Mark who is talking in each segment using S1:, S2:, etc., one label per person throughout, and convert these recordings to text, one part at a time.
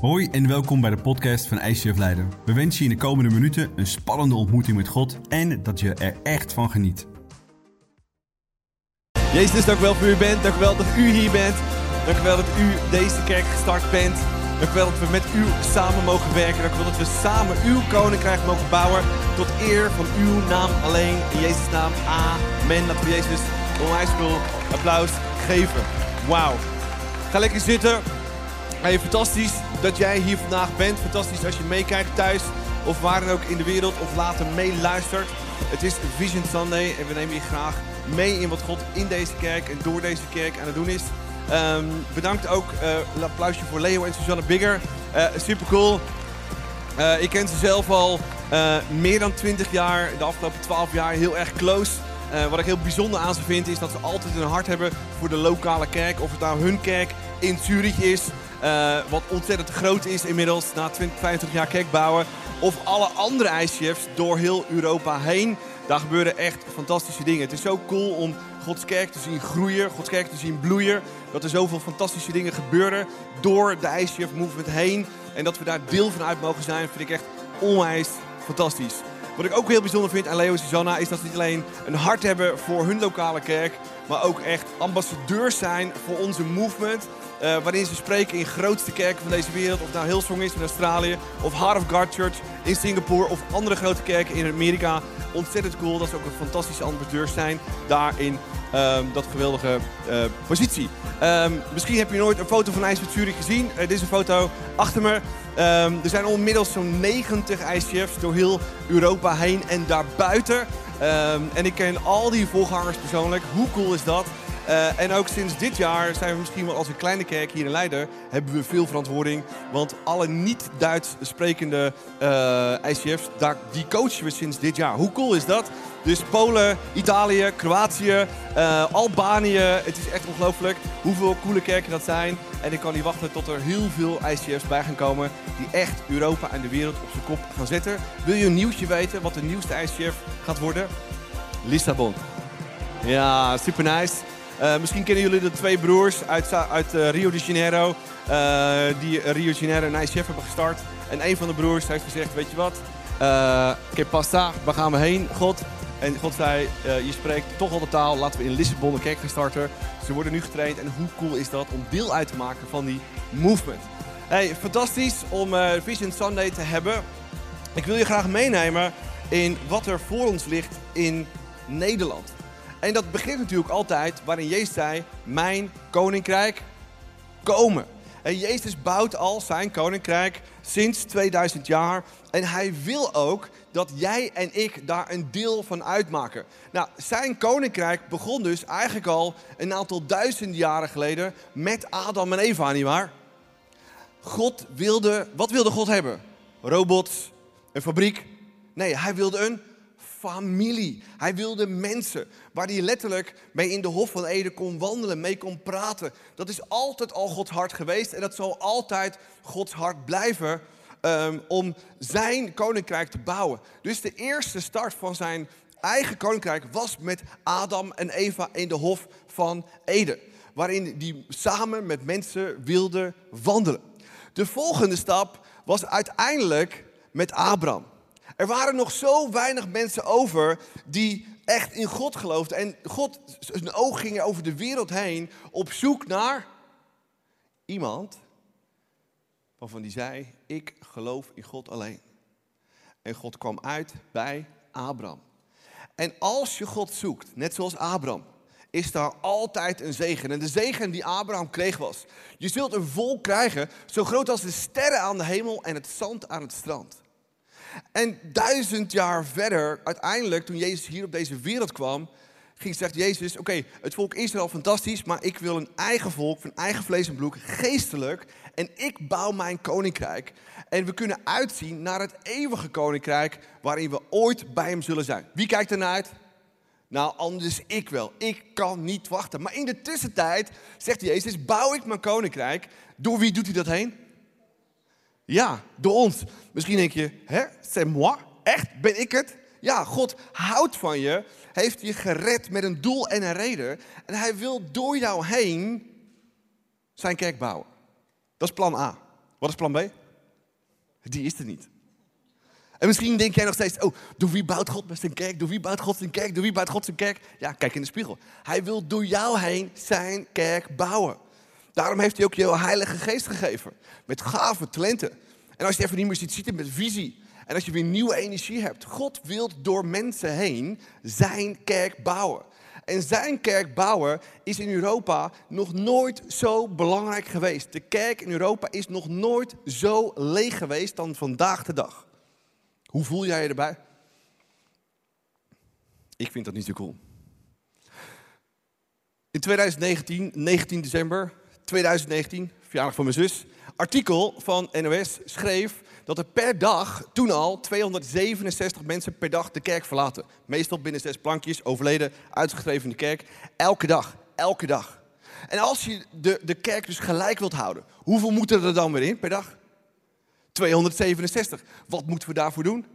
S1: Hoi en welkom bij de podcast van ICF Leiden. We wensen je in de komende minuten een spannende ontmoeting met God en dat je er echt van geniet.
S2: Jezus, dank u wel voor u bent. Dank wel dat u hier bent. Dank u wel dat u deze kerk gestart bent. Dank u wel dat we met u samen mogen werken. Dank u wel dat we samen uw koninkrijk mogen bouwen. Tot eer van uw naam alleen. In Jezus' naam. Amen. Dat we Jezus onwijs veel applaus geven. Wauw. Ga lekker zitten. Hey, fantastisch dat jij hier vandaag bent. Fantastisch als je meekijkt thuis of waar dan ook in de wereld of later meeluistert. Het is Vision Sunday en we nemen je graag mee in wat God in deze kerk en door deze kerk aan het doen is. Ehm, bedankt ook, uh, applausje voor Leo en Susanne Bigger. Uh, super cool. Uh, ik ken ze zelf al meer dan 20 jaar, de afgelopen 12 jaar heel erg close. wat ik heel bijzonder aan ze vind is dat ze altijd een hart hebben voor de lokale kerk. Of het nou hun kerk in Zurich is, wat ontzettend groot is inmiddels na 20, 25 jaar kerkbouwen. Of alle andere ICF's door heel Europa heen. Daar gebeuren echt fantastische dingen. Het is zo cool om Gods kerk te zien groeien, Gods kerk te zien bloeien. Dat er zoveel fantastische dingen gebeuren door de ICF Movement heen. En dat we daar deel van uit mogen zijn, vind ik echt onwijs fantastisch. Wat ik ook heel bijzonder vind aan Leo en Susanna is dat ze niet alleen een hart hebben voor hun lokale kerk, maar ook echt ambassadeurs zijn voor onze movement. Uh, waarin ze spreken in grootste kerken van deze wereld. Of nou Hillsong is in Australië. Of Heart of God Church in Singapore. Of andere grote kerken in Amerika. Ontzettend cool dat ze ook een fantastische ambassadeurs zijn. Daar in um, dat geweldige uh, positie. Um, misschien heb je nooit een foto van IJs Zurich gezien. Uh, dit is een foto achter me. Um, er zijn onmiddels zo'n 90 ICF's door heel Europa heen en daarbuiten. En ik ken al die volgangers persoonlijk. Hoe cool is dat? Uh, en ook sinds dit jaar zijn we misschien wel als een kleine kerk hier in Leiden... hebben we veel verantwoording. Want alle niet-Duits sprekende uh, ICF's, daar, die coachen we sinds dit jaar. Hoe cool is dat? Dus Polen, Italië, Kroatië, uh, Albanië. Het is echt ongelooflijk hoeveel coole kerken dat zijn. En ik kan niet wachten tot er heel veel ICF's bij gaan komen... die echt Europa en de wereld op zijn kop gaan zetten. Wil je een nieuwtje weten wat de nieuwste ICF gaat worden? Lissabon. Ja, super nice. Uh, misschien kennen jullie de twee broers uit, uit uh, Rio de Janeiro. Uh, die Rio de Janeiro een chef hebben gestart. En een van de broers heeft gezegd, weet je wat? que pasa, waar gaan we heen, God? En God zei, je spreekt toch al de taal. Laten we in Lissabon een kerk gaan starten. Ze worden nu getraind. En hoe cool is dat om deel uit te maken van die movement? Hey, fantastisch om Vision Sunday te hebben. Ik wil je graag meenemen in wat er voor ons ligt in Nederland. En dat begint natuurlijk altijd waarin Jezus zei: Mijn koninkrijk komen. En Jezus bouwt al zijn koninkrijk sinds 2000 jaar. En hij wil ook dat jij en ik daar een deel van uitmaken. Nou, zijn koninkrijk begon dus eigenlijk al een aantal duizenden jaren geleden met Adam en Eva, nietwaar? God wilde, wat wilde God hebben? Robots, een fabriek? Nee, hij wilde een familie. Hij wilde mensen waar hij letterlijk mee in de Hof van Eden kon wandelen, mee kon praten. Dat is altijd al Gods hart geweest en dat zal altijd Gods hart blijven um, om zijn koninkrijk te bouwen. Dus de eerste start van zijn eigen koninkrijk was met Adam en Eva in de Hof van Eden. Waarin die samen met mensen wilden wandelen. De volgende stap was uiteindelijk met Abraham. Er waren nog zo weinig mensen over die echt in God geloofden. En God, zijn oog ging over de wereld heen op zoek naar iemand waarvan die zei, ik geloof in God alleen. En God kwam uit bij Abraham. En als je God zoekt, net zoals Abraham, is daar altijd een zegen. En de zegen die Abraham kreeg was, je zult een volk krijgen zo groot als de sterren aan de hemel en het zand aan het strand. En duizend jaar verder, uiteindelijk, toen Jezus hier op deze wereld kwam, ging zegt Jezus: Oké, het volk Israël fantastisch, maar ik wil een eigen volk, van eigen vlees en bloed, geestelijk. En ik bouw mijn koninkrijk. En we kunnen uitzien naar het eeuwige koninkrijk, waarin we ooit bij hem zullen zijn. Wie kijkt ernaar uit? Nou, anders ik wel. Ik kan niet wachten. Maar in de tussentijd, zegt Jezus, bouw ik mijn koninkrijk. Door wie doet hij dat heen? Ja, door ons. Misschien denk je, hè, c'est moi? Echt? Ben ik het? Ja, God houdt van je, heeft je gered met een doel en een reden. En hij wil door jou heen zijn kerk bouwen. Dat is plan A. Wat is plan B? Die is er niet. En misschien denk jij nog steeds, oh, door wie bouwt God met zijn kerk? Door wie bouwt God zijn kerk? Door wie bouwt God zijn kerk? Ja, kijk in de spiegel. Hij wil door jou heen zijn kerk bouwen. Daarom heeft hij ook jouw heilige geest gegeven. Met gaven, talenten. En als je even niet meer ziet zitten met visie. En als je weer nieuwe energie hebt. God wil door mensen heen zijn kerk bouwen. En zijn kerk bouwen is in Europa nog nooit zo belangrijk geweest. De kerk in Europa is nog nooit zo leeg geweest dan vandaag de dag. Hoe voel jij je erbij? Ik vind dat niet zo cool. In 2019, 19 december 2019, verjaardag van mijn zus, artikel van NOS schreef dat er per dag, toen al, 267 mensen per dag de kerk verlaten. Meestal binnen zes plankjes, overleden, uitgeschreven in de kerk. Elke dag, elke dag. En als je de, de kerk dus gelijk wilt houden, hoeveel moeten er dan weer in per dag? 267. Wat moeten we daarvoor doen?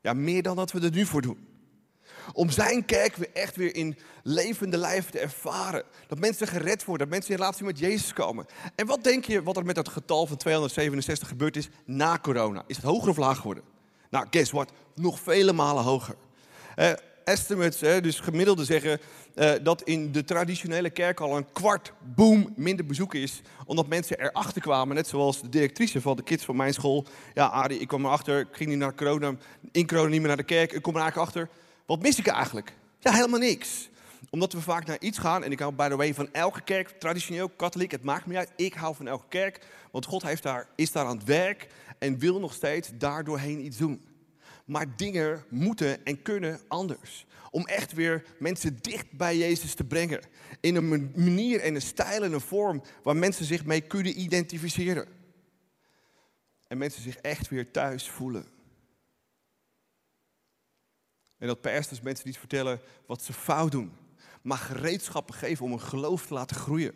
S2: Ja, meer dan dat we er nu voor doen. Om zijn kerk weer echt weer in levende lijf te ervaren. Dat mensen gered worden, dat mensen in relatie met Jezus komen. En wat denk je wat er met dat getal van 267 gebeurd is na corona? Is het hoger of lager geworden? Nou, guess what? Nog vele malen hoger. Eh, estimates, dus gemiddelde zeggen eh, dat in de traditionele kerk al een kwart boom minder bezoek is. Omdat mensen erachter kwamen, net zoals de directrice van de kids van mijn school. Ja, Adi, ik kwam erachter, ik ging niet naar corona, in corona niet meer naar de kerk. Ik kom er eigenlijk achter, wat mis ik eigenlijk? Ja, helemaal niks. Omdat we vaak naar iets gaan, en ik hou by the way van elke kerk, traditioneel, katholiek, het maakt me niet uit. Ik hou van elke kerk, want God heeft daar, is daar aan het werk en wil nog steeds daardoorheen iets doen. Maar dingen moeten en kunnen anders. Om echt weer mensen dicht bij Jezus te brengen. In een manier en een stijl en een vorm waar mensen zich mee kunnen identificeren. En mensen zich echt weer thuis voelen. En dat pastors mensen niet vertellen wat ze fout doen. Maar gereedschappen geven om een geloof te laten groeien.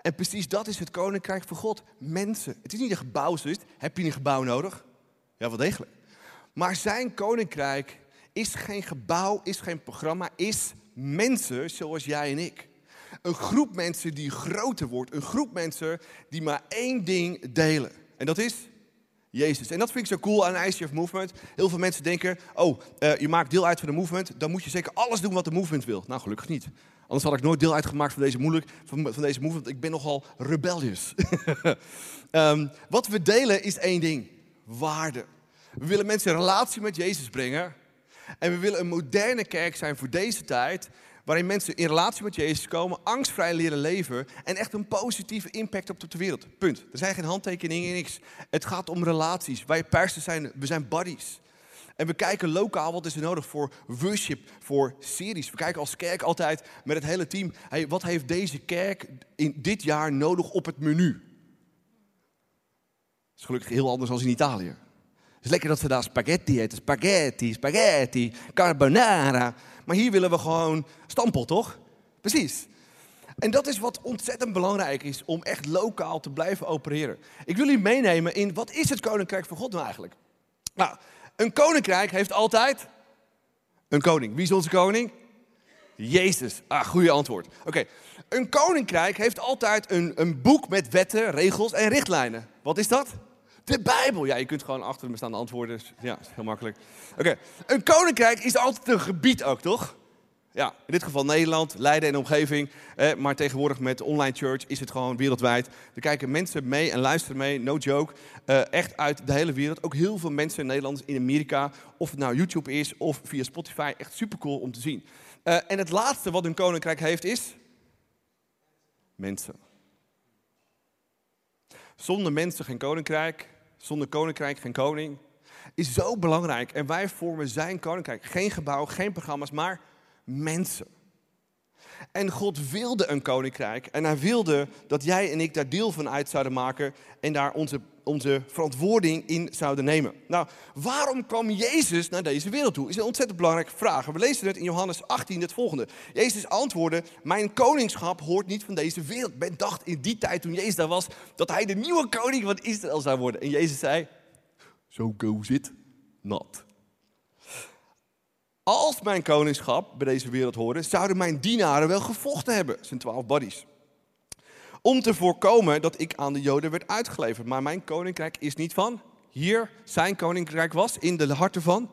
S2: En precies dat is het koninkrijk van God. Mensen. Het is niet een gebouw, zus. Heb je een gebouw nodig? Ja, wel degelijk. Maar zijn koninkrijk is geen gebouw, is geen programma, is mensen zoals jij en ik. Een groep mensen die groter wordt. Een groep mensen die maar één ding delen. En dat is Jezus. En dat vind ik zo cool aan ICF Movement. Heel veel mensen denken, oh, uh, je maakt deel uit van de movement, dan moet je zeker alles doen wat de movement wil. Nou, gelukkig niet. Anders had ik nooit deel uitgemaakt van deze, moeilijk, van, deze movement. Ik ben nogal rebellious. um, wat we delen is één ding. Waarde. We willen mensen in relatie met Jezus brengen. En we willen een moderne kerk zijn voor deze tijd. Waarin mensen in relatie met Jezus komen, angstvrij leren leven en echt een positieve impact op de wereld. Punt. Er zijn geen handtekeningen, niks. Het gaat om relaties. Wij persen zijn, we zijn buddies. En we kijken lokaal wat is er nodig voor worship, voor series. We kijken als kerk altijd met het hele team. Hey, wat heeft deze kerk in dit jaar nodig op het menu? Dat is gelukkig heel anders dan in Italië. Het is lekker dat ze daar spaghetti eten. Spaghetti, spaghetti, carbonara. Maar hier willen we gewoon stampot, toch? Precies. En dat is wat ontzettend belangrijk is om echt lokaal te blijven opereren. Ik wil u meenemen in wat is het koninkrijk van God nou eigenlijk? Nou, een koninkrijk heeft altijd een koning. Wie is onze koning? Jezus. Ah, goede antwoord. Oké. Een koninkrijk heeft altijd een, een boek met wetten, regels en richtlijnen. Wat is dat? De Bijbel. Ja, je kunt gewoon achter me staan antwoorden. Ja, is heel makkelijk. Oké, een koninkrijk is altijd een gebied ook, toch? Ja, in dit geval Nederland, Leiden en omgeving. Eh, maar tegenwoordig met online church is het gewoon wereldwijd. Er kijken mensen mee en luisteren mee, no joke. Eh, echt uit de hele wereld. Ook heel veel mensen, Nederlanders in Amerika. Of het nou YouTube is of via Spotify. Echt super cool om te zien. Uh, en het laatste wat een koninkrijk heeft is... Mensen. Zonder mensen geen koninkrijk. Zonder koninkrijk geen koning. Is zo belangrijk. En wij vormen zijn koninkrijk. Geen gebouw, geen programma's, maar mensen. En God wilde een koninkrijk. En hij wilde dat jij en ik daar deel van uit zouden maken. En daar onze, onze verantwoording in zouden nemen. Nou, waarom kwam Jezus naar deze wereld toe? Is een ontzettend belangrijke vraag. We lezen het in Johannes 18 het volgende. Jezus antwoordde: Mijn koningschap hoort niet van deze wereld. Men dacht in die tijd toen Jezus daar was. dat hij de nieuwe koning van Israël zou worden. En Jezus zei: So goes it not. Als mijn koningschap bij deze wereld hoorde, zouden mijn dienaren wel gevochten hebben. Zijn twaalf buddies. Om te voorkomen dat ik aan de Joden werd uitgeleverd. Maar mijn koninkrijk is niet van hier. Zijn koninkrijk was in de harten van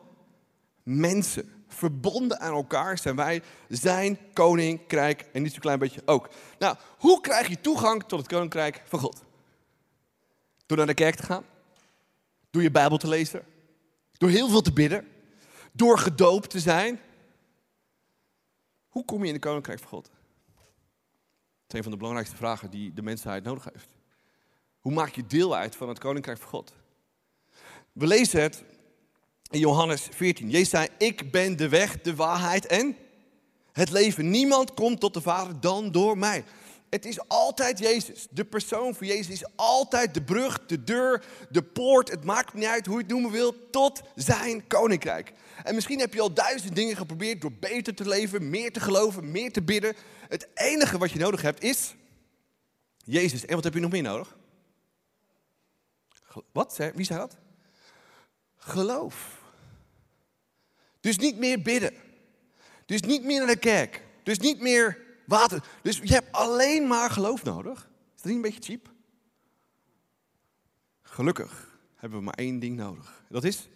S2: mensen. Verbonden aan elkaar zijn wij zijn koninkrijk en niet zo'n klein beetje ook. Nou, hoe krijg je toegang tot het koninkrijk van God? Door naar de kerk te gaan? Door je Bijbel te lezen? Door heel veel te bidden? Door gedoopt te zijn? Hoe kom je in het koninkrijk van God? Is een van de belangrijkste vragen die de mensheid nodig heeft. Hoe maak je deel uit van het koninkrijk van God? We lezen het in Johannes 14. Jezus zei, ik ben de weg, de waarheid en het leven. Niemand komt tot de Vader dan door mij. Het is altijd Jezus. De persoon van Jezus is altijd de brug, de deur, de poort. Het maakt niet uit hoe je het noemen wil, tot zijn koninkrijk. En misschien heb je al duizend dingen geprobeerd door beter te leven, meer te geloven, meer te bidden. Het enige wat je nodig hebt is Jezus. En wat heb je nog meer nodig? Wat? Wie zei dat? Geloof. Dus niet meer bidden. Dus niet meer naar de kerk. Dus niet meer water. Dus je hebt alleen maar geloof nodig. Is dat niet een beetje cheap? Gelukkig hebben we maar één ding nodig. Dat is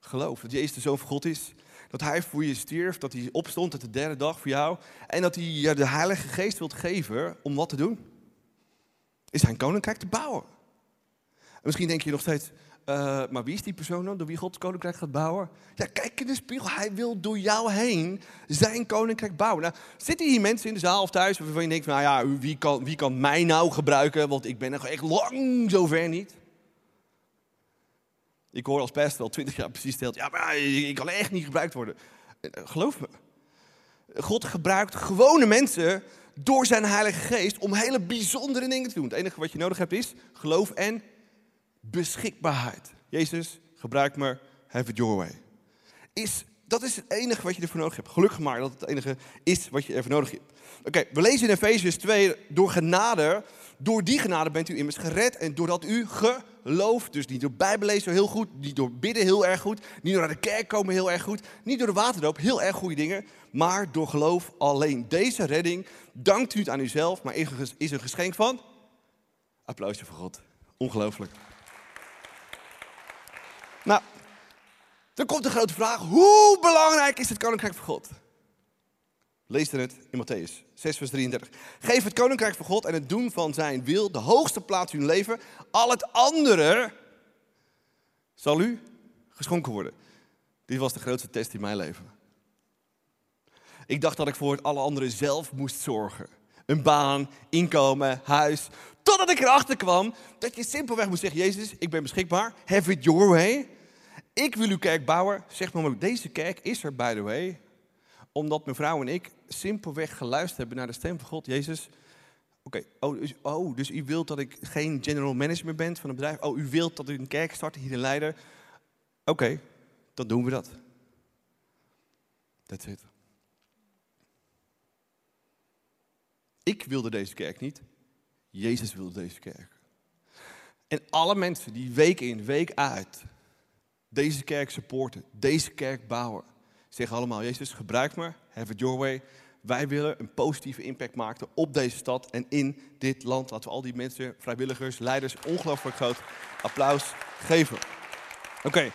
S2: geloof. Dat Jezus de Zoon van God is. Dat Hij voor je stierf. Dat Hij opstond op de derde dag voor jou. En dat Hij je de Heilige Geest wilt geven om wat te doen? Is zijn koninkrijk te bouwen. En misschien denk je nog steeds, uh, maar wie is die persoon dan door wie God het koninkrijk gaat bouwen? Ja, kijk in de spiegel. Hij wil door jou heen zijn koninkrijk bouwen. Nou, zitten hier mensen in de zaal of thuis waarvan je denkt, nou ja, wie kan, wie kan mij nou gebruiken? Want ik ben nog echt lang zover niet. Ik hoor als pastor al twintig jaar precies stelt, ja, maar ik kan echt niet gebruikt worden. Eh, geloof me. God gebruikt gewone mensen door zijn Heilige Geest om hele bijzondere dingen te doen. Het enige wat je nodig hebt is geloof en beschikbaarheid. Jezus, gebruik me, have it your way. Is, dat is het enige wat je ervoor nodig hebt. Gelukkig maar dat het enige is wat je ervoor nodig hebt. Oké, we lezen in Efesius 2, door genade, door die genade bent u immers gered. En doordat u gelooft, dus niet door bijbelezen heel goed, niet door bidden heel erg goed, niet door naar de kerk komen heel erg goed, niet door de waterdoop, heel erg goede dingen, maar door geloof alleen. Deze redding dankt u het aan uzelf, maar is een geschenk van applausje voor God. Ongelooflijk. Nou, dan komt de grote vraag: hoe belangrijk is het koninkrijk van God? Lees het in Matthäus 6, vers 33. Geef het koninkrijk van God en het doen van zijn wil de hoogste plaats in uw leven. Al het andere zal u geschonken worden. Dit was de grootste test in mijn leven. Ik dacht dat ik voor het alle andere zelf moest zorgen. Een baan, inkomen, huis. Totdat ik erachter kwam dat je simpelweg moet zeggen: Jezus, ik ben beschikbaar. Have it your way. Ik wil uw kerk bouwen. Zeg maar, deze kerk is er, by the way. Omdat mevrouw en ik simpelweg geluisterd hebben naar de stem van God. Jezus, oké, oh, dus, oh, dus u wilt dat ik geen general manager ben van een bedrijf? Oh, u wilt dat u een kerk start hier in Leiden? Oké, dan doen we dat. That's it. Ik wilde deze kerk niet. Jezus wilde deze kerk. En alle mensen die week in, week uit deze kerk supporten, deze kerk bouwen. Zeg allemaal, Jezus, gebruik me, have it your way. Wij willen een positieve impact maken op deze stad en in dit land. Laten we al die mensen, vrijwilligers, leiders, ongelooflijk groot applaus geven. Oké,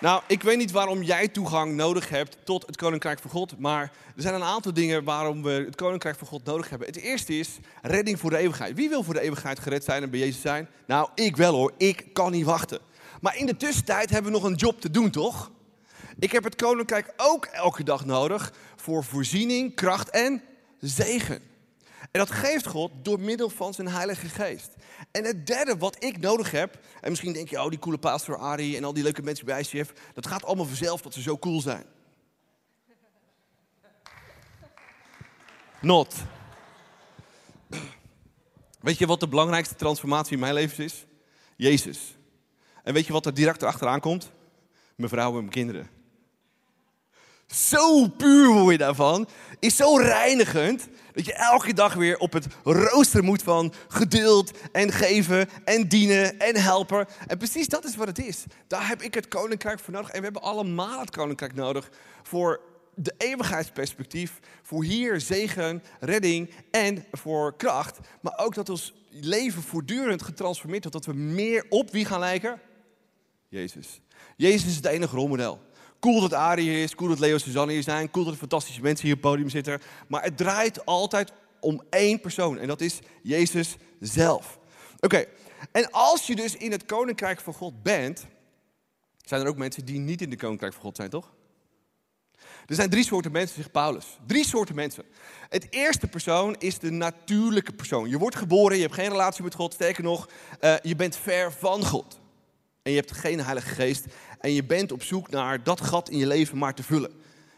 S2: nou, ik weet niet waarom jij toegang nodig hebt tot het Koninkrijk van God. Maar er zijn een aantal dingen waarom we het Koninkrijk van God nodig hebben. Het eerste is redding voor de eeuwigheid. Wie wil voor de eeuwigheid gered zijn en bij Jezus zijn? Nou, ik wel hoor. Ik kan niet wachten. Maar in de tussentijd hebben we nog een job te doen, toch? Ik heb het koninkrijk ook elke dag nodig voor voorziening, kracht en zegen. En dat geeft God door middel van zijn Heilige Geest. En het derde wat ik nodig heb, en misschien denk je, oh die coole pastor Ari en al die leuke mensen bij ICF, dat gaat allemaal vanzelf dat ze zo cool zijn. Not. Weet je wat de belangrijkste transformatie in mijn leven is? Jezus. En weet je wat er direct achteraan komt? Mevrouw en mijn kinderen. Zo puur word je daarvan. Is zo reinigend. Dat je elke dag weer op het rooster moet van geduld en geven en dienen en helpen. En precies dat is wat het is. Daar heb ik het koninkrijk voor nodig. En we hebben allemaal het koninkrijk nodig voor de eeuwigheidsperspectief, voor hier zegen, redding en voor kracht. Maar ook dat ons leven voortdurend getransformeerd wordt, dat we meer op wie gaan lijken? Jezus. Jezus is het enige rolmodel. Cool dat Arie hier is, cool dat Leo Suzanne hier zijn, cool dat er fantastische mensen hier op het podium zitten. Maar het draait altijd om één persoon en dat is Jezus zelf. Oké, en als je dus in het koninkrijk van God bent, zijn er ook mensen die niet in de koninkrijk van God zijn, toch? Er zijn drie soorten mensen, zegt Paulus. Drie soorten mensen. Het eerste persoon is de natuurlijke persoon. Je wordt geboren, je hebt geen relatie met God. Sterker nog, uh, je bent ver van God. En je hebt geen Heilige Geest. En je bent op zoek naar dat gat in je leven maar te vullen.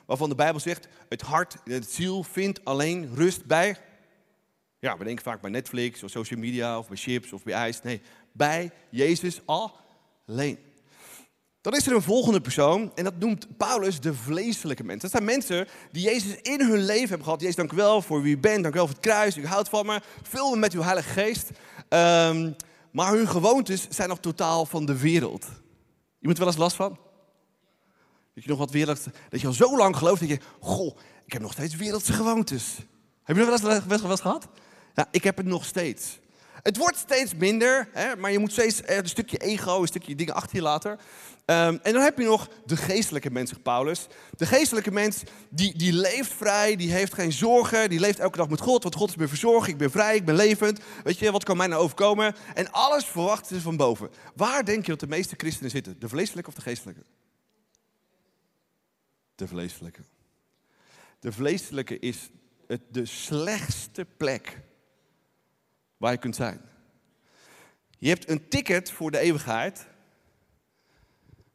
S2: Waarvan de Bijbel zegt, het hart en het ziel vindt alleen rust bij... Ja, we denken vaak bij Netflix of social media of bij chips of bij ijs. Nee, bij Jezus alleen. Dan is er een volgende persoon en dat noemt Paulus de vleeselijke mensen. Dat zijn mensen die Jezus in hun leven hebben gehad. Jezus, dank u wel voor wie u bent, dank u wel voor het kruis, u houdt van me. Vul me met uw heilige geest. Um, maar hun gewoontes zijn nog totaal van de wereld. Iemand wel eens last van? Dat je nog wat wereld, dat je al zo lang gelooft dat je, goh, ik heb nog steeds wereldse gewoontes. Heb je dat wel eens, wel eens gehad? Ja, ik heb het nog steeds. Het wordt steeds minder, hè, maar je moet steeds een stukje ego, een stukje dingen achter je laten. Um, en dan heb je nog de geestelijke mens, Paulus. De geestelijke mens, die, die leeft vrij, die heeft geen zorgen, die leeft elke dag met God. Want God is me verzorgd, ik ben vrij, ik ben levend. Weet je, wat kan mij nou overkomen? En alles verwacht ze van boven. Waar denk je dat de meeste christenen zitten? De vleeselijke of de geestelijke? De vleeselijke. De vleeselijke is het, de slechtste plek waar je kunt zijn. Je hebt een ticket voor de eeuwigheid,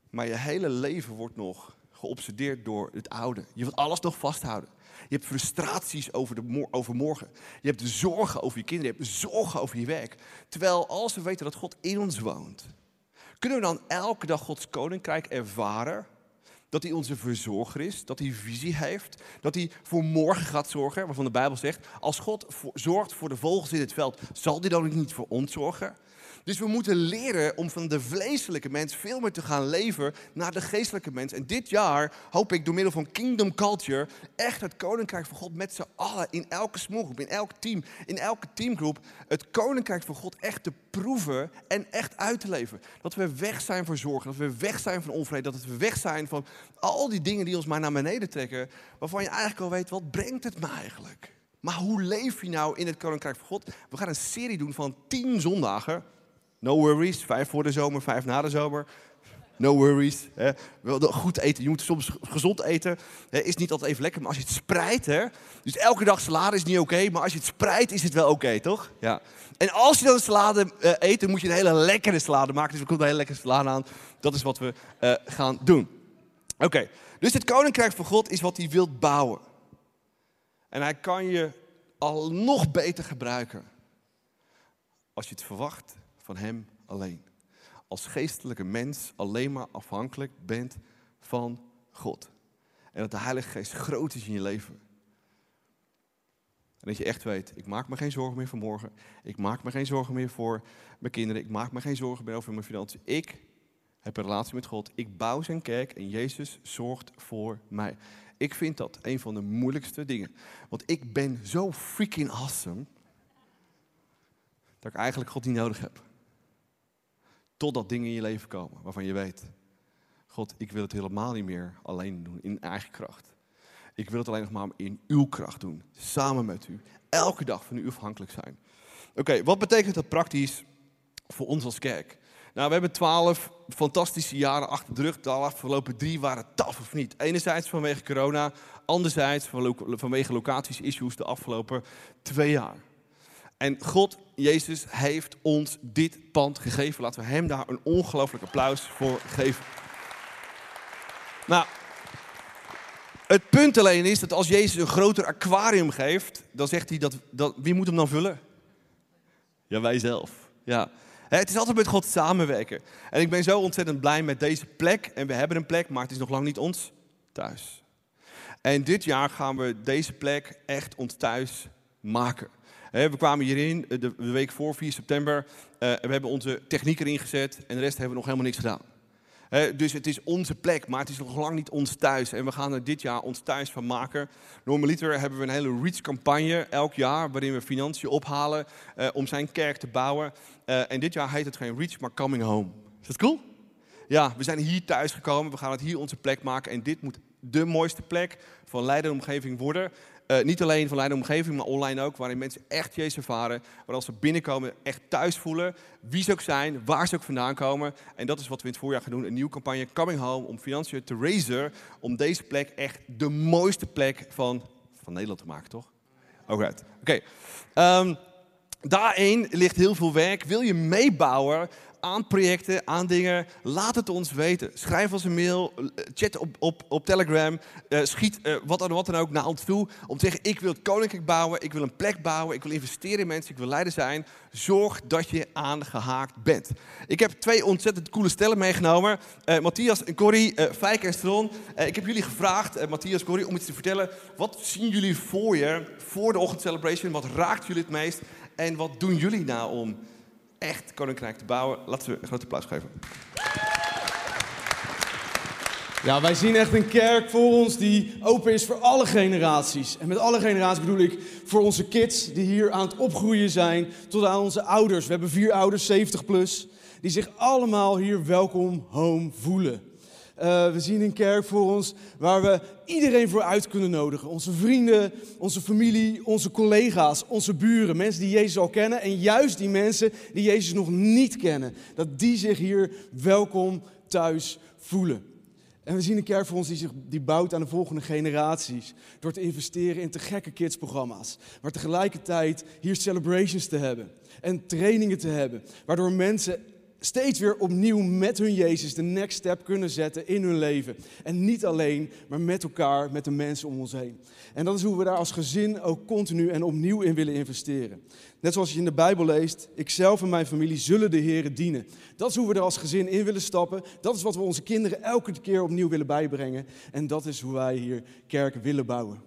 S2: maar je hele leven wordt nog geobsedeerd door het oude. Je wilt alles nog vasthouden. Je hebt frustraties over, de, over morgen. Je hebt zorgen over je kinderen. Je hebt zorgen over je werk. Terwijl als we weten dat God in ons woont, kunnen we dan elke dag Gods koninkrijk ervaren? Dat hij onze verzorger is, dat hij visie heeft, dat hij voor morgen gaat zorgen, waarvan de Bijbel zegt, als God zorgt voor de vogels in het veld, zal hij dan ook niet voor ons zorgen? Dus we moeten leren om van de vleeselijke mens veel meer te gaan leven naar de geestelijke mens. En dit jaar hoop ik door middel van Kingdom Culture echt het koninkrijk van God met z'n allen in elke smallgroep, in elk team, in elke teamgroep, het koninkrijk van God echt te proeven en echt uit te leven. Dat we weg zijn voor zorgen, dat we weg zijn van onvrede, dat we weg zijn van al die dingen die ons maar naar beneden trekken, waarvan je eigenlijk al weet, wat brengt het me eigenlijk? Maar hoe leef je nou in het Koninkrijk van God? We gaan een serie doen van tien zondagen No worries. Vijf voor de zomer, vijf na de zomer. No worries. Hè. Goed eten. Je moet soms gezond eten. Is niet altijd even lekker, maar als je het spreidt. Hè. Dus elke dag salade is niet oké, maar als je het spreidt is het wel oké, toch? Ja. En als je dan salade uh, eet, dan moet je een hele lekkere salade maken. Dus er komt een hele lekkere salade aan. Dat is wat we uh, gaan doen. Oké, dus het koninkrijk van God is wat hij wilt bouwen. En hij kan je al nog beter gebruiken. Als je het verwacht van Hem alleen. Als geestelijke mens alleen maar afhankelijk bent van God. En dat de Heilige Geest groot is in je leven. En dat je echt weet, ik maak me geen zorgen meer voor morgen. Ik maak me geen zorgen meer voor mijn kinderen. Ik maak me geen zorgen meer over mijn financiën. Ik heb een relatie met God. Ik bouw zijn kerk en Jezus zorgt voor mij. Ik vind dat een van de moeilijkste dingen. Want ik ben zo freaking awesome. Dat ik eigenlijk God niet nodig heb. Totdat dingen in je leven komen waarvan je weet, God, ik wil het helemaal niet meer alleen doen in eigen kracht. Ik wil het alleen nog maar in uw kracht doen, samen met u. Elke dag van u afhankelijk zijn. Oké, wat betekent dat praktisch voor ons als kerk? Nou, we hebben twaalf fantastische jaren achter de rug. De afgelopen drie waren taf of niet. Enerzijds vanwege corona, anderzijds vanwege locaties-issues de afgelopen twee jaar. En God, Jezus, heeft ons dit pand gegeven. Laten we Hem daar een ongelooflijk applaus voor geven. Nou, het punt alleen is dat als Jezus een groter aquarium geeft, dan zegt hij dat, dat wie moet hem dan vullen? Ja, wij zelf. Ja. Het is altijd met God samenwerken. En ik ben zo ontzettend blij met deze plek. En we hebben een plek, maar het is nog lang niet ons thuis. En dit jaar gaan we deze plek echt ons thuis maken. We kwamen hierin eh, de week voor 4 september. Eh, we hebben onze techniek erin gezet en de rest hebben we nog helemaal niks gedaan. dus het is onze plek, maar het is nog lang niet ons thuis. En we gaan er dit jaar ons thuis van maken. Normaliter hebben we een hele Reach-campagne elk jaar, waarin we financiën ophalen uh, om zijn kerk te bouwen. En dit jaar heet het geen Reach, maar Coming Home. Is dat cool? Ja, we zijn hier thuis gekomen. We gaan het hier onze plek maken. En dit moet de mooiste plek van Leiden omgeving worden. Uh, niet alleen van Leiden omgeving, maar online ook. Waarin mensen echt Jezus ervaren. Waar als ze binnenkomen echt thuis voelen. Wie ze ook zijn, waar ze ook vandaan komen. En dat is wat we in het voorjaar gaan doen. Een nieuwe campagne Coming Home. Om financiën te raisen. Om deze plek echt de mooiste plek van, van Nederland te maken, toch? Oké. Um, daarin ligt heel veel werk. Wil je meebouwen aan projecten, aan dingen, laat het ons weten. Schrijf ons een mail, eh, chat op, op, op Telegram, uh, schiet uh, wat, dan, wat dan ook naar ons toe. Om te zeggen, ik wil het koninkrijk bouwen, ik wil een plek bouwen, ik wil investeren in mensen, ik wil leider zijn. Zorg dat je aangehaakt bent. Ik heb twee ontzettend coole stellen meegenomen. Matthias en Corrie, Fijk en Stron. ik heb jullie gevraagd, Matthias Corrie, om iets te vertellen. Wat zien jullie voor je, voor de ochtendcelebration? Wat raakt jullie het meest? En wat doen jullie nou om echt koninkrijk te bouwen. Laten we een grote applaus geven.
S3: Ja, wij zien echt een kerk voor ons die open is voor alle generaties. En met alle generaties bedoel ik voor onze kids die hier aan het opgroeien zijn, tot aan onze ouders. We hebben vier ouders, 70 plus, die zich allemaal hier welkom home voelen. Uh, we zien een kerk voor ons waar we iedereen voor uit kunnen nodigen. Onze vrienden, onze familie, onze collega's, onze buren. Mensen die Jezus al kennen en juist die mensen die Jezus nog niet kennen. Dat die zich hier welkom thuis voelen. En we zien een kerk voor ons die zich die bouwt aan de volgende generaties. Door te investeren in te gekke kidsprogramma's. Maar tegelijkertijd hier celebrations te hebben. En trainingen te hebben. Waardoor mensen steeds weer opnieuw met hun Jezus de next step kunnen zetten in hun leven. En niet alleen, maar met elkaar, met de mensen om ons heen. En dat is hoe we daar als gezin ook continu en opnieuw in willen investeren. Net zoals je in de Bijbel leest, ikzelf en mijn familie zullen de Heer dienen. Dat is hoe we er als gezin in willen stappen. Dat is wat we onze kinderen elke keer opnieuw willen bijbrengen. En dat is hoe wij hier kerk willen bouwen.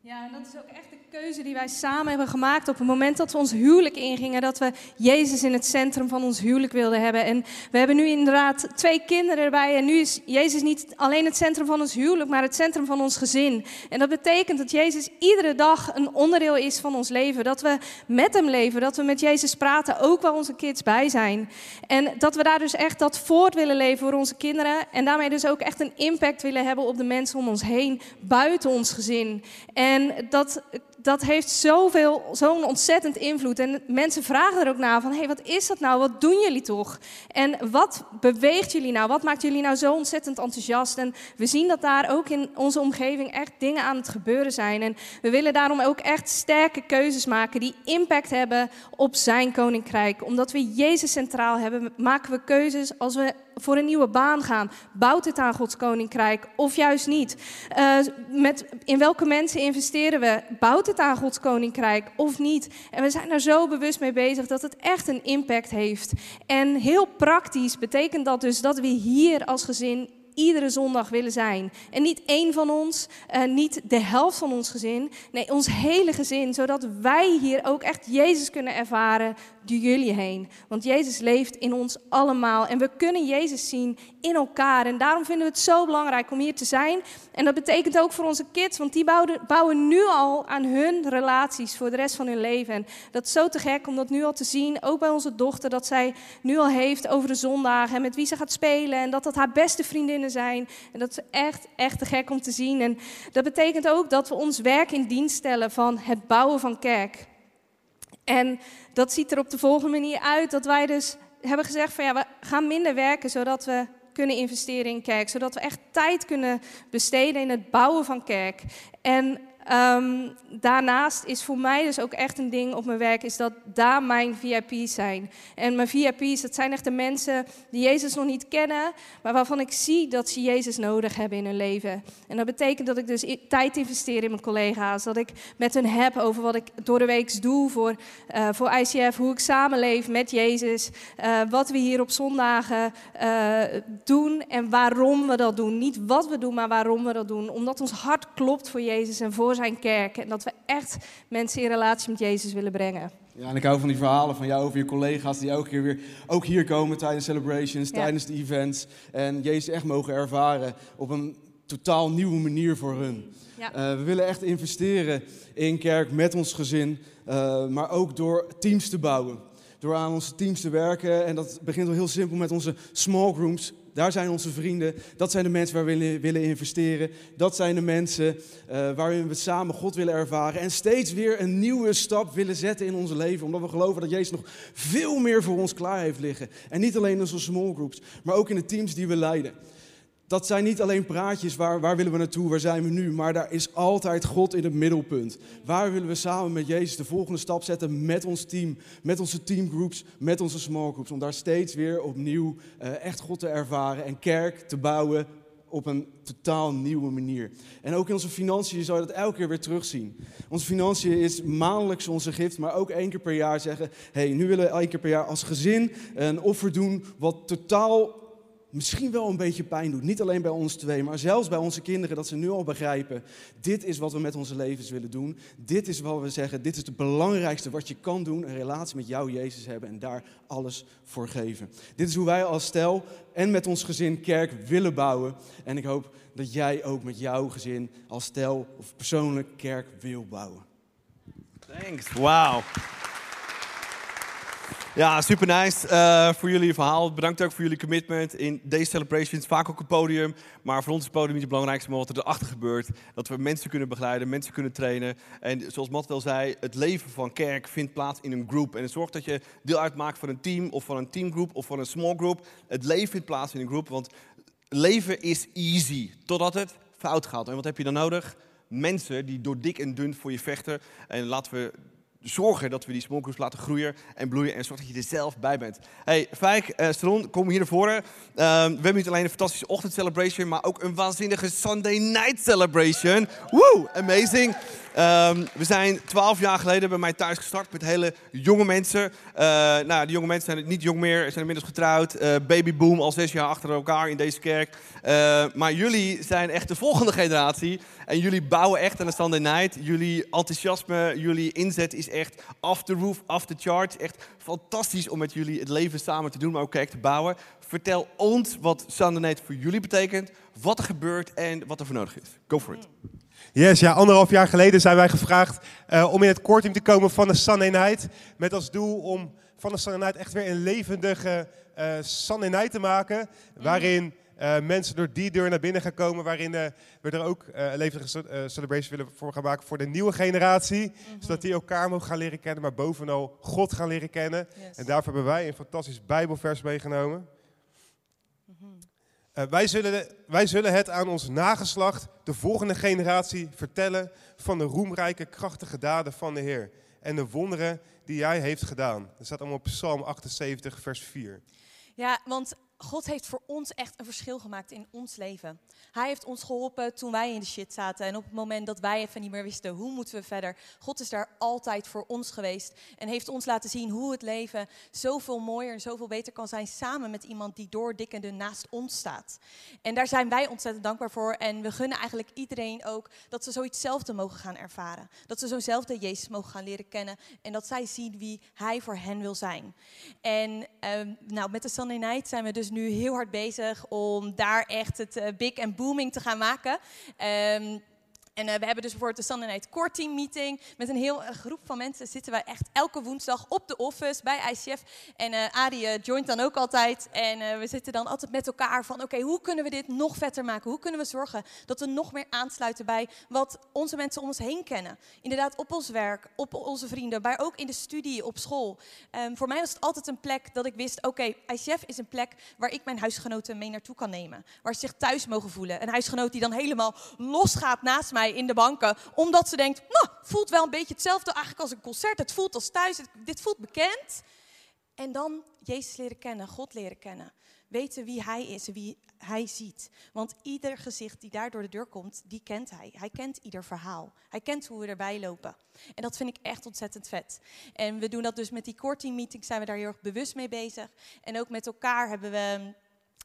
S4: Ja, en dat is ook echt keuze die wij samen hebben gemaakt op het moment dat we ons huwelijk ingingen. Dat we Jezus in het centrum van ons huwelijk wilden hebben. En we hebben nu inderdaad twee kinderen erbij. En nu is Jezus niet alleen het centrum van ons huwelijk, maar het centrum van ons gezin. En dat betekent dat Jezus iedere dag een onderdeel is van ons leven. Dat we met Hem leven, dat we met Jezus praten, ook waar onze kids bij zijn. En dat we daar dus echt dat voort willen leven voor onze kinderen. En daarmee dus ook echt een impact willen hebben op de mensen om ons heen, buiten ons gezin. En dat dat heeft zoveel, zo'n ontzettend invloed. En mensen vragen er ook naar van, hé, hey, wat is dat nou? Wat doen jullie toch? En wat beweegt jullie nou? Wat maakt jullie nou zo ontzettend enthousiast? En we zien dat daar ook in onze omgeving echt dingen aan het gebeuren zijn. En we willen daarom ook echt sterke keuzes maken die impact hebben op zijn koninkrijk. Omdat we Jezus centraal hebben, maken we keuzes als we voor een nieuwe baan gaan. Bouwt het aan Gods koninkrijk of juist niet? Uh, met, in welke mensen investeren we? Bouwt het aan Gods koninkrijk of niet? En we zijn er zo bewust mee bezig dat het echt een impact heeft. En heel praktisch betekent dat dus dat we hier als gezin iedere zondag willen zijn. En niet één van ons, uh, niet de helft van ons gezin. Nee, ons hele gezin. Zodat wij hier ook echt Jezus kunnen ervaren door jullie heen. Want Jezus leeft in ons allemaal. En we kunnen Jezus zien in elkaar. En daarom vinden we het zo belangrijk om hier te zijn. En dat betekent ook voor onze kids. Want die bouwen, bouwen nu al aan hun relaties voor de rest van hun leven. En dat is zo te gek om dat nu al te zien. Ook bij onze dochter. Dat zij nu al heeft over de zondagen. En met wie ze gaat spelen. En dat dat haar beste zijn. En dat is echt, echt te gek om te zien. En dat betekent ook dat we ons werk in dienst stellen van het bouwen van kerk. En dat ziet er op de volgende manier uit dat wij dus hebben gezegd van ja, we gaan minder werken zodat we kunnen investeren in kerk. Zodat we echt tijd kunnen besteden in het bouwen van kerk. En Um, daarnaast is voor mij dus ook echt een ding op mijn werk, is dat daar mijn VIP's zijn. En mijn VIP's, dat zijn echt de mensen die Jezus nog niet kennen, maar waarvan ik zie dat ze Jezus nodig hebben in hun leven. En dat betekent dat ik dus tijd investeer in mijn collega's, dat ik met hen heb over wat ik door de week doe voor, uh, voor ICF, hoe ik samenleef met Jezus, uh, wat we hier op zondagen uh, doen en waarom we dat doen. Niet wat we doen, maar waarom we dat doen. Omdat ons hart klopt voor Jezus en voor zijn kerk. En dat we echt mensen in relatie met Jezus willen brengen.
S3: Ja, en ik hou van die verhalen van jou over je collega's die elke keer weer ook hier komen tijdens celebrations,
S4: Ja.
S3: tijdens de events. En Jezus echt mogen ervaren op een totaal nieuwe manier voor hun.
S4: Ja.
S3: Eh, we willen echt investeren in kerk met ons gezin, eh, maar ook door teams te bouwen. Door aan onze teams te werken. En dat begint al heel simpel met onze small groups. Daar zijn onze vrienden. Dat zijn de mensen waar we willen, investeren. Dat zijn de mensen eh, waarin we samen God willen ervaren. En steeds weer een nieuwe stap willen zetten in ons leven. Omdat we geloven dat Jezus nog veel meer voor ons klaar heeft liggen. En niet alleen in onze small groups, maar ook in de teams die we leiden. Dat zijn niet alleen praatjes, waar, waar willen we naartoe, waar zijn we nu, maar daar is altijd God in het middelpunt. Waar willen we samen met Jezus de volgende stap zetten met ons team, met onze teamgroups, met onze small groups, om daar steeds weer opnieuw eh, echt God te ervaren en kerk te bouwen op een totaal nieuwe manier. En ook in onze financiën zou je dat elke keer weer terugzien. Onze financiën is maandelijks onze gift, maar ook één keer per jaar zeggen, hey, nu willen we één keer per jaar als gezin een offer doen wat totaal misschien wel een beetje pijn doet. Niet alleen bij ons twee, maar zelfs bij onze kinderen, dat ze nu al begrijpen, dit is wat we met onze levens willen doen. Dit is wat we zeggen, dit is het belangrijkste wat je kan doen, een relatie met jou, Jezus, hebben en daar alles voor geven. Dit is hoe wij als stel en met ons gezin kerk willen bouwen. En ik hoop dat jij ook met jouw gezin als stel of persoonlijk kerk wil bouwen.
S2: Thanks, wauw. Ja, super nice eh, voor jullie verhaal. Bedankt ook voor jullie commitment in deze celebrations. Vaak ook een podium, maar voor ons is het podium niet het belangrijkste, maar wat er erachter gebeurt. Dat we mensen kunnen begeleiden, mensen kunnen trainen. En zoals Matt wel zei, het leven van kerk vindt plaats in een groep. En het zorgt dat je deel uitmaakt van een team of van een teamgroep of van een small group. Het leven vindt plaats in een groep, want leven is easy totdat het fout gaat. En wat heb je dan nodig? Mensen die door dik en dun voor je vechten. En laten we zorgen dat we die small laten groeien en bloeien. En zorg dat je er zelf bij bent. Hey, Fijk, eh Stron, kom hier naar voren. Ehm, we hebben niet alleen een fantastische ochtend celebration, maar ook een waanzinnige Sunday night celebration. Woo, amazing. Ehm, we zijn twaalf jaar geleden bij mij thuis gestart met hele jonge mensen. Eh, nou, die jonge mensen zijn niet jong meer, zijn inmiddels getrouwd. Eh, babyboom, al zes jaar achter elkaar in deze kerk. Maar jullie zijn echt de volgende generatie. En jullie bouwen echt aan de Sunday Night. Jullie enthousiasme, jullie inzet is echt off the roof, off the charts. Echt fantastisch om met jullie het leven samen te doen, maar ook kerk te bouwen. Vertel ons wat Night voor jullie betekent, wat er gebeurt en wat er voor nodig is. Go for it.
S5: Yes, ja, anderhalf jaar geleden zijn wij gevraagd eh, om in het core team te komen van de Sunday Night. Met als doel om van de Sunday Night echt weer een levendige eh Sunday Night te maken. Waarin eh, mensen door die deur naar binnen gaan komen. Waarin eh, we er ook eh, een levendige ce- celebration willen voor gaan maken voor de nieuwe generatie. Zodat die elkaar mogen gaan leren kennen, maar bovenal God gaan leren kennen. En daarvoor hebben wij een fantastisch Bijbelvers meegenomen. Eh, wij, zullen de- wij zullen het aan ons nageslacht, de volgende generatie, vertellen van de roemrijke, krachtige daden van de Heer. En de wonderen die Hij heeft gedaan. Dat staat allemaal op Psalm 78, vers 4.
S6: Ja, want God heeft voor ons echt een verschil gemaakt in ons leven. Hij heeft ons geholpen toen wij in de shit zaten. En op het moment dat wij even niet meer wisten hoe moeten we verder. God is daar altijd voor ons geweest. En heeft ons laten zien hoe het leven zoveel mooier en zoveel beter kan zijn. Samen met iemand die door dik en dun naast ons staat. En daar zijn wij ontzettend dankbaar voor. En we gunnen eigenlijk iedereen ook dat ze zoietszelfde mogen gaan ervaren. Dat ze zo'nzelfde Jezus mogen gaan leren kennen. En dat zij zien wie Hij voor hen wil zijn. En ehm, nou, met de Sunday Night zijn we dus nu heel hard bezig om daar echt het eh, big en booming te gaan maken. Ehm, en eh, we hebben dus bijvoorbeeld de Sunday Night Core Team meeting. Met een heel eh, groep van mensen zitten wij echt elke woensdag op de office bij ICF. En eh Adi joint dan ook altijd. En we zitten dan altijd met elkaar van... oké, hoe kunnen we dit nog vetter maken? Hoe kunnen we zorgen dat we nog meer aansluiten bij wat onze mensen om ons heen kennen? Inderdaad, op ons werk, op onze vrienden, maar ook in de studie, op school. Ehm, voor mij was het altijd een plek dat ik wist... oké, ICF is een plek waar ik mijn huisgenoten mee naartoe kan nemen. Waar ze zich thuis mogen voelen. Een huisgenoot die dan helemaal losgaat naast mij in de banken. Omdat ze denkt, nou, voelt wel een beetje hetzelfde eigenlijk als een concert. Het voelt als thuis, dit voelt bekend. En dan Jezus leren kennen, God leren kennen. Weten wie Hij is wie Hij ziet. Want ieder gezicht die daar door de deur komt, die kent Hij. Hij kent ieder verhaal. Hij kent hoe we erbij lopen. En dat vind ik echt ontzettend vet. En we doen dat dus met die core team meetings, zijn we daar heel erg bewust mee bezig. En ook met elkaar hebben we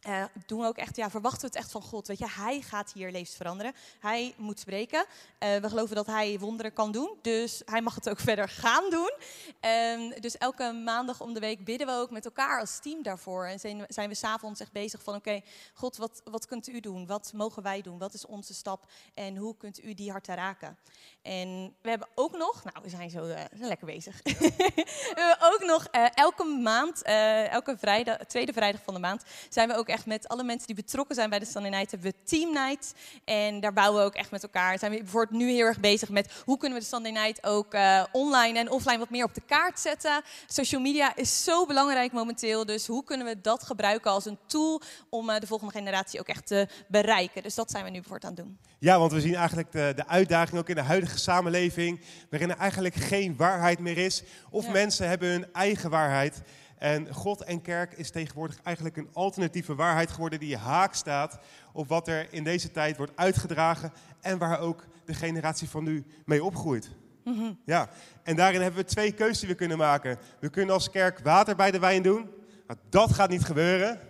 S6: eh, doen ook echt, ja, verwachten we het echt van God. Weet je, hij gaat hier levens veranderen. Hij moet spreken. Eh, we geloven dat hij wonderen kan doen. Dus hij mag het ook verder gaan doen. Ehm, dus elke maandag om de week bidden we ook met elkaar als team daarvoor. En zijn, zijn we s'avonds echt bezig van, oké, God, wat, wat kunt u doen? Wat mogen wij doen? Wat is onze stap? En hoe kunt u die harten raken? En we hebben ook nog, nou, we zijn zo zijn lekker bezig. we hebben ook nog elke maand, elke vrijdag, tweede vrijdag van de maand, zijn we ook echt met alle mensen die betrokken zijn bij de Sunday Night, hebben we Team Night. En daar bouwen we ook echt met elkaar. Zijn we bijvoorbeeld nu heel erg bezig met hoe kunnen we de Sunday Night ook online en offline wat meer op de kaart zetten. Social media is zo belangrijk momenteel, dus hoe kunnen we dat gebruiken als een tool om de volgende generatie ook echt te bereiken. Dus dat zijn we nu bijvoorbeeld aan het doen.
S5: Ja, want we zien eigenlijk de, de uitdaging ook in de huidige samenleving, waarin er eigenlijk geen waarheid meer is. Of
S6: Ja.
S5: mensen hebben hun eigen waarheid. En God en kerk is tegenwoordig eigenlijk een alternatieve waarheid geworden die haak staat op wat er in deze tijd wordt uitgedragen en waar ook de generatie van nu mee opgroeit. Ja, en daarin hebben we twee keuzes die we kunnen maken. We kunnen als kerk water bij de wijn doen. Dat gaat niet gebeuren.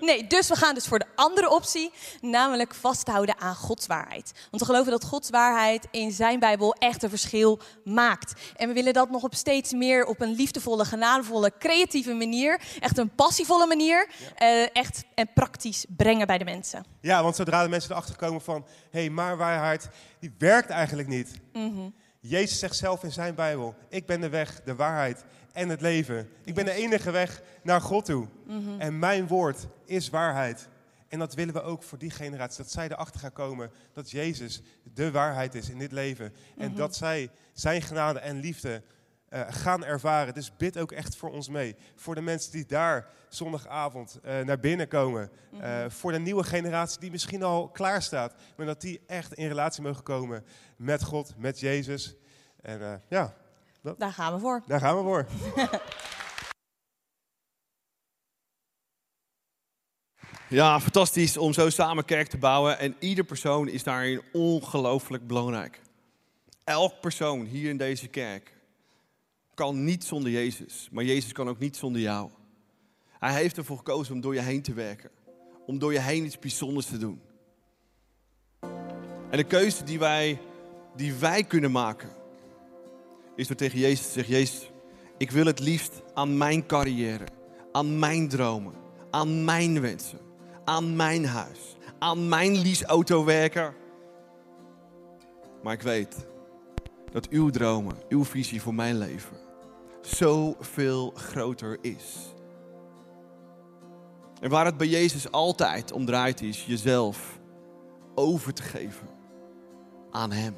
S6: Nee, dus we gaan dus voor de andere optie, namelijk vasthouden aan Gods waarheid. Want we geloven dat Gods waarheid in zijn Bijbel echt een verschil maakt. En we willen dat nog op steeds meer op een liefdevolle, genadevolle, creatieve manier, echt een passievolle manier, eh, echt en praktisch brengen bij de mensen.
S5: Ja, want zodra de mensen erachter komen van, hé, hey, maar waarheid, die werkt eigenlijk niet. Jezus zegt zelf in zijn Bijbel, ik ben de weg, de waarheid en het leven. Ik ben de enige weg naar God toe. En mijn woord is waarheid. En dat willen we ook voor die generatie, dat zij erachter gaan komen dat Jezus de waarheid is in dit leven. En dat zij zijn genade en liefde eh, gaan ervaren. Dus bid ook echt voor ons mee. Voor de mensen die daar zondagavond eh, naar binnen komen. Eh, voor de nieuwe generatie die misschien al klaar staat. Maar dat die echt in relatie mogen komen met God, met Jezus. En eh,
S6: Daar gaan we voor.
S5: daar gaan we voor.
S2: Ja, fantastisch om zo samen kerk te bouwen. En ieder persoon is daarin ongelooflijk belangrijk. Elk persoon hier in deze kerk kan niet zonder Jezus. Maar Jezus kan ook niet zonder jou. Hij heeft ervoor gekozen om door je heen te werken. Om door je heen iets bijzonders te doen. En de keuze die wij, die wij kunnen maken, is door tegen Jezus te Jezus, ik wil het liefst aan mijn carrière, aan mijn dromen, aan mijn wensen, aan mijn huis, aan mijn leaseauto werken. Maar ik weet dat uw dromen, uw visie voor mijn leven zoveel groter is. En waar het bij Jezus altijd om draait is jezelf over te geven aan Hem.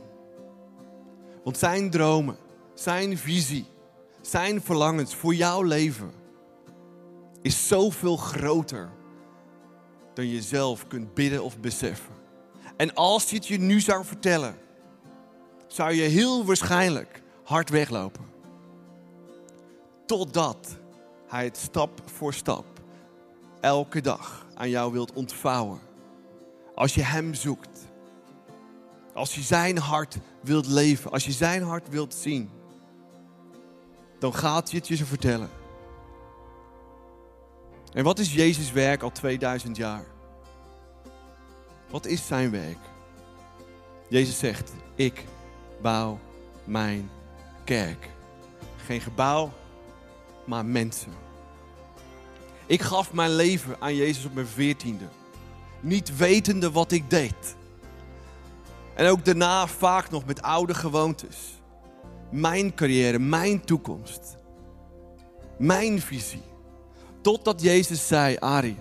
S2: Want zijn dromen, zijn visie, zijn verlangens voor jouw leven is zoveel groter dan je zelf kunt bidden of beseffen. En als hij het je nu zou vertellen, zou je heel waarschijnlijk hard weglopen. Totdat hij het stap voor stap elke dag aan jou wilt ontvouwen. Als je hem zoekt. Als je zijn hart wilt leven. Als je zijn hart wilt zien. Dan gaat hij het je zo vertellen. En wat is Jezus' werk al 2000 jaar? Wat is zijn werk? Jezus zegt: Ik bouw mijn kerk. Geen gebouw, maar mensen. Ik gaf mijn leven aan Jezus op mijn veertiende. Niet wetende wat ik deed. En ook daarna vaak nog met oude gewoontes. Mijn carrière, mijn toekomst. Mijn visie. Totdat Jezus zei, Ari,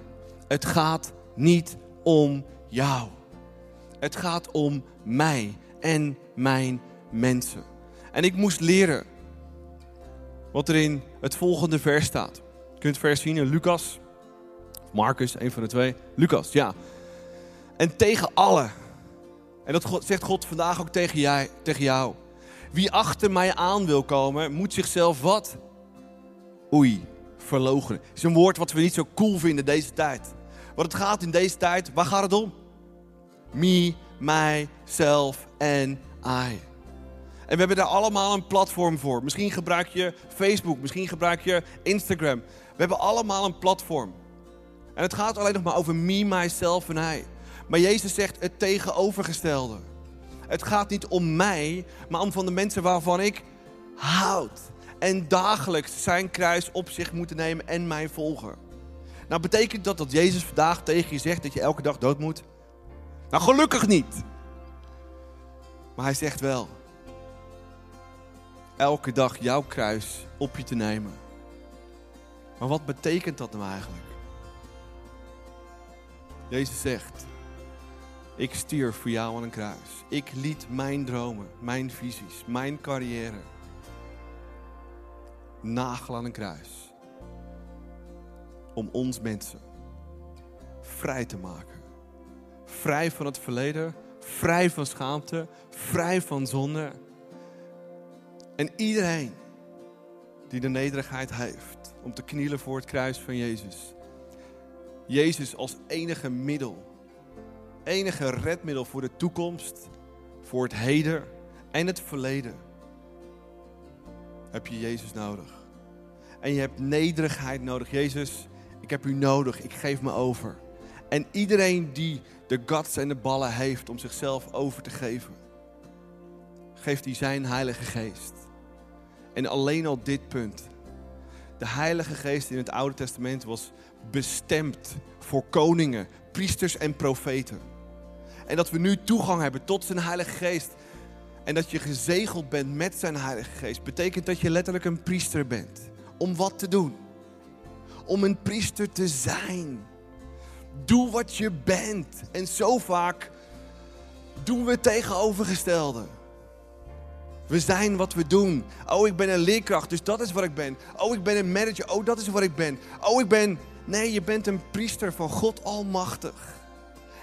S2: het gaat niet om jou. Het gaat om mij en mijn mensen. En ik moest leren wat er in het volgende vers staat. Je kunt het vers zien in Lucas, Marcus, een van de twee. Lucas, ja. En tegen allen, en dat zegt God vandaag ook tegen, jij, tegen jou. Wie achter mij aan wil komen, moet zichzelf wat? Oei, verloochenen. is een woord wat we niet zo cool vinden deze tijd. Want het gaat in deze tijd, waar gaat het om? Me, myself en I. En we hebben daar allemaal een platform voor. Misschien gebruik je Facebook, misschien gebruik je Instagram. We hebben allemaal een platform. En het gaat alleen nog maar over me, myself en hij. Maar Jezus zegt het tegenovergestelde. Het gaat niet om mij, maar om van de mensen waarvan ik houd. En dagelijks zijn kruis op zich moeten nemen en mij volgen. Nou, betekent dat dat Jezus vandaag tegen je zegt dat je elke dag dood moet? Nou, gelukkig niet. Maar hij zegt wel: elke dag jouw kruis op je te nemen. Maar wat betekent dat nou eigenlijk? Jezus zegt: Ik stierf voor jou aan een kruis. Ik liet mijn dromen, mijn visies, mijn carrière nagel aan een kruis. Om ons mensen vrij te maken. Vrij van het verleden, vrij van schaamte, vrij van zonde. En iedereen die de nederigheid heeft om te knielen voor het kruis van Jezus. Jezus als enige middel, enige redmiddel voor de toekomst, voor het heden en het verleden. Heb je Jezus nodig? En je hebt nederigheid nodig. Jezus, ik heb u nodig. Ik geef me over. En iedereen die de guts en de ballen heeft om zichzelf over te geven, geeft hij zijn Heilige Geest. En alleen al dit punt. De Heilige Geest in het Oude Testament was bestemd voor koningen, priesters en profeten. En dat we nu toegang hebben tot zijn Heilige Geest. En dat je gezegeld bent met zijn Heilige Geest, betekent dat je letterlijk een priester bent. Om wat te doen? Om een priester te zijn. Doe wat je bent. En zo vaak doen we het tegenovergestelde. We zijn wat we doen. Oh, ik ben een leerkracht, dus dat is wat ik ben. Oh, ik ben een manager, oh, dat is wat ik ben. Oh, ik ben. Nee, je bent een priester van God Almachtig.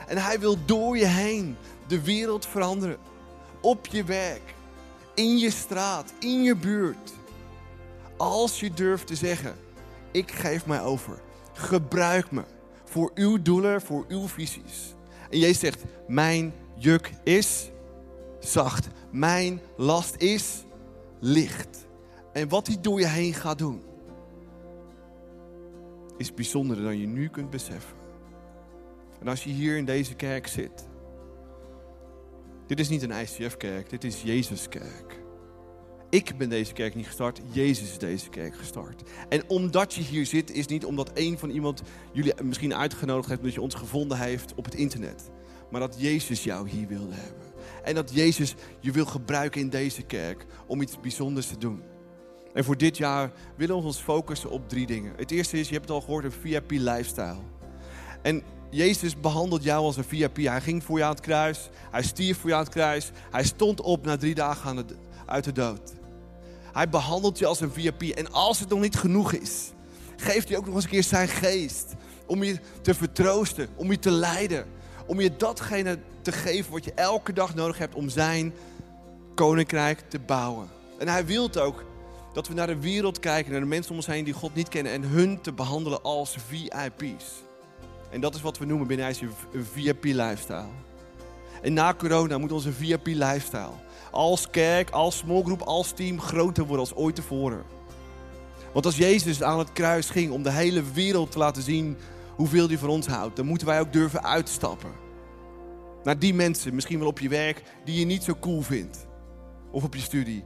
S2: En Hij wil door je heen de wereld veranderen. Op je werk, in je straat, in je buurt. Als je durft te zeggen: Ik geef mij over. Gebruik me voor uw doelen, voor uw visies. En Jezus zegt: Mijn juk is zacht. Mijn last is licht. En wat hij door je heen gaat doen, is bijzonder dan je nu kunt beseffen. En als je hier in deze kerk zit, dit is niet een ICF-kerk, dit is Jezus-kerk. Ik ben deze kerk niet gestart, Jezus is deze kerk gestart. En omdat je hier zit, is niet omdat een van iemand jullie misschien uitgenodigd heeft, omdat je ons gevonden heeft op het internet. Maar dat Jezus jou hier wilde hebben. En dat Jezus je wil gebruiken in deze kerk om iets bijzonders te doen. En voor dit jaar willen we ons focussen op drie dingen. Het eerste is, je hebt het al gehoord, een VIP lifestyle. En Jezus behandelt jou als een VIP. Hij ging voor je aan het kruis. Hij stierf voor je aan het kruis. Hij stond op na drie dagen uit de dood. Hij behandelt je als een VIP. En als het nog niet genoeg is, geeft hij ook nog eens een keer zijn geest. Om je te vertroosten, om je te leiden. Om je datgene te geven wat je elke dag nodig hebt om zijn koninkrijk te bouwen. En hij wil ook dat we naar de wereld kijken, naar de mensen om ons heen die God niet kennen. En hun te behandelen als VIP's. En dat is wat we noemen binnen IJs een VIP-lifestyle. En na corona moet onze VIP-lifestyle als kerk, als smallgroep, als team groter worden als ooit tevoren. Want als Jezus aan het kruis ging om de hele wereld te laten zien hoeveel hij van ons houdt, dan moeten wij ook durven uitstappen. Naar die mensen, misschien wel op je werk, die je niet zo cool vindt. Of op je studie.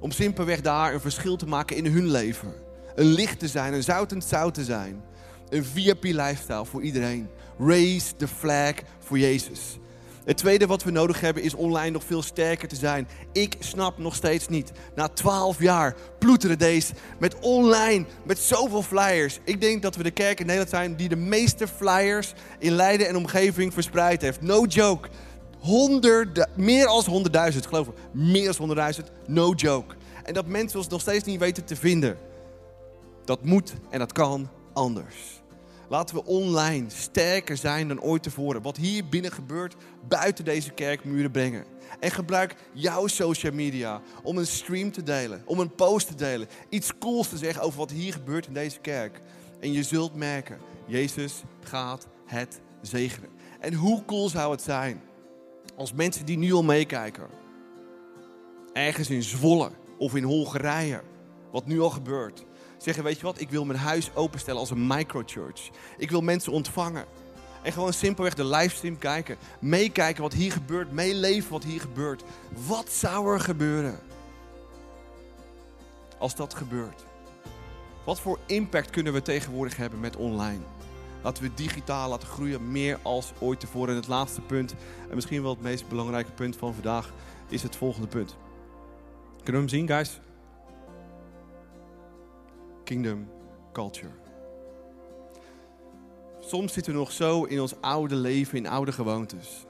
S2: Om simpelweg daar een verschil te maken in hun leven. Een licht te zijn, een zoutend zout te zijn. Een VIP-lifestyle voor iedereen. Raise the flag voor Jezus. Het tweede wat we nodig hebben is online nog veel sterker te zijn. Ik snap nog steeds niet. Na twaalf jaar ploeteren deze met online, met zoveel flyers. Ik denk dat we de kerk in Nederland zijn die de meeste flyers in Leiden en omgeving verspreid heeft. No joke. Meer als honderdduizend, geloof ik. Meer als honderdduizend, no joke. En dat mensen ons nog steeds niet weten te vinden. Dat moet en dat kan anders. Laten we online sterker zijn dan ooit tevoren. Wat hier binnen gebeurt, buiten deze kerkmuren brengen. En gebruik jouw social media om een stream te delen, om een post te delen. Iets cools te zeggen over wat hier gebeurt in deze kerk. En je zult merken, Jezus gaat het zegenen. En hoe cool zou het zijn als mensen die nu al meekijken, ergens in Zwolle of in Hongarije, wat nu al gebeurt, zeggen, weet je wat, ik wil mijn huis openstellen als een microchurch. Ik wil mensen ontvangen. En gewoon simpelweg de livestream kijken. Meekijken wat hier gebeurt. Meeleven wat hier gebeurt. Wat zou er gebeuren? Als dat gebeurt. Wat voor impact kunnen we tegenwoordig hebben met online? Laten we digitaal laten groeien, meer als ooit tevoren. En het laatste punt, en misschien wel het meest belangrijke punt van vandaag, is het volgende punt. Kunnen we hem zien, guys? Kingdom culture. Soms zitten we nog zo in ons oude leven, in oude gewoontes.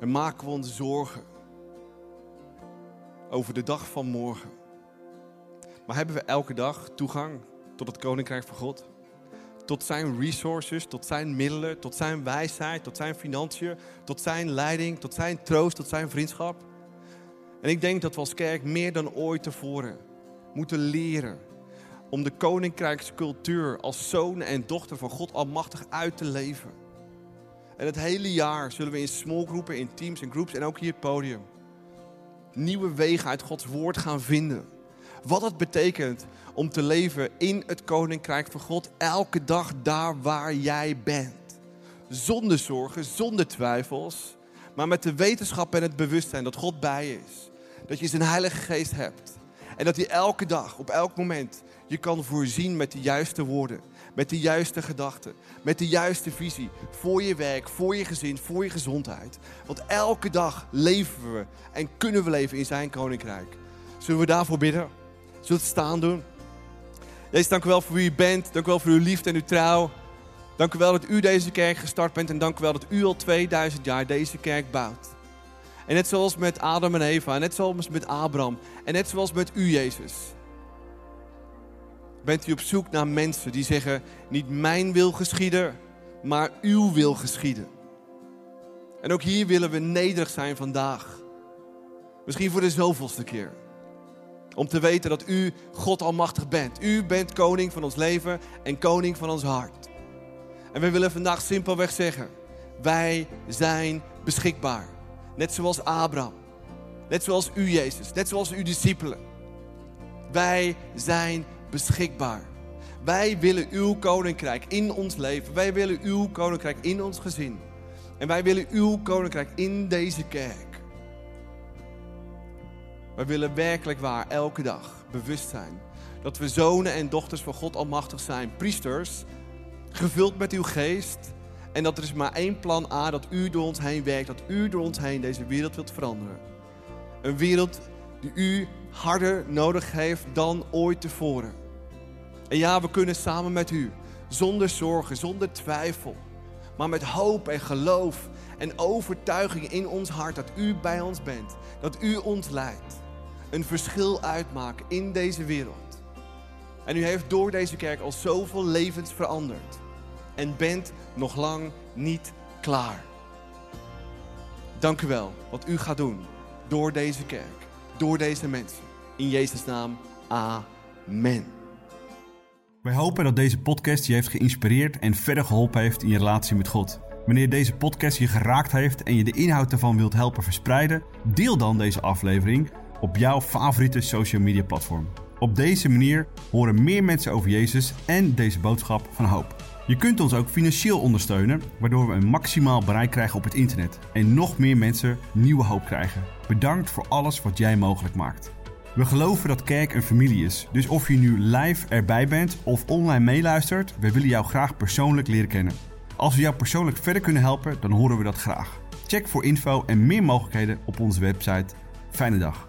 S2: En maken we ons zorgen over de dag van morgen. Maar hebben we elke dag toegang tot het Koninkrijk van God? Tot zijn resources, tot zijn middelen, tot zijn wijsheid, tot zijn financiën, tot zijn leiding, tot zijn troost, tot zijn vriendschap? En ik denk dat we als kerk meer dan ooit tevoren moeten leren om de koninkrijkscultuur als zoon en dochter van God Almachtig uit te leven. En het hele jaar zullen we in smallgroepen, in teams en groups en ook hier het podium nieuwe wegen uit Gods woord gaan vinden. Wat het betekent om te leven in het koninkrijk van God elke dag daar waar jij bent. Zonder zorgen, zonder twijfels, maar met de wetenschap en het bewustzijn dat God bij is. Dat je zijn Heilige Geest hebt. En dat hij elke dag, op elk moment, je kan voorzien met de juiste woorden, met de juiste gedachten, met de juiste visie. Voor je werk, voor je gezin, voor je gezondheid. Want elke dag leven we en kunnen we leven in zijn koninkrijk. Zullen we daarvoor bidden? Zullen we het staan doen? Jezus, dank u wel voor wie u bent. Dank u wel voor uw liefde en uw trouw. Dank u wel dat u deze kerk gestart bent. En dank u wel dat u al 2000 jaar deze kerk bouwt. En net zoals met Adam en Eva, net zoals met Abraham en net zoals met u, Jezus bent u op zoek naar mensen die zeggen: Niet mijn wil geschieden, maar uw wil geschieden. En ook hier willen we nederig zijn vandaag. Misschien voor de zoveelste keer. Om te weten dat u God Almachtig bent. U bent koning van ons leven en koning van ons hart. En we willen vandaag simpelweg zeggen: Wij zijn beschikbaar. Net zoals Abraham. Net zoals u, Jezus. Net zoals uw discipelen. Wij zijn beschikbaar. Wij willen uw koninkrijk in ons leven. Wij willen uw koninkrijk in ons gezin. En wij willen uw koninkrijk in deze kerk. Wij willen werkelijk waar elke dag bewust zijn dat we zonen en dochters van God Almachtig zijn, priesters, gevuld met uw geest. En dat er is maar één plan A, dat u door ons heen werkt, dat u door ons heen deze wereld wilt veranderen. Een wereld die u harder nodig heeft dan ooit tevoren. En ja, we kunnen samen met u, zonder zorgen, zonder twijfel, maar met hoop en geloof en overtuiging in ons hart dat u bij ons bent, dat u ons leidt, een verschil uitmaken in deze wereld. En u heeft door deze kerk al zoveel levens veranderd en bent nog lang niet klaar. Dank u wel wat u gaat doen door deze kerk, door deze mensen. In Jezus' naam, amen.
S1: Wij hopen dat deze podcast je heeft geïnspireerd en verder geholpen heeft in je relatie met God. Wanneer deze podcast je geraakt heeft en je de inhoud ervan wilt helpen verspreiden, deel dan deze aflevering op jouw favoriete social media platform. Op deze manier horen meer mensen over Jezus en deze boodschap van hoop. Je kunt ons ook financieel ondersteunen, waardoor we een maximaal bereik krijgen op het internet en nog meer mensen nieuwe hoop krijgen. Bedankt voor alles wat jij mogelijk maakt. We geloven dat kerk een familie is, dus of je nu live erbij bent of online meeluistert, we willen jou graag persoonlijk leren kennen. Als we jou persoonlijk verder kunnen helpen, dan horen we dat graag. Check voor info en meer mogelijkheden op onze website. Fijne dag.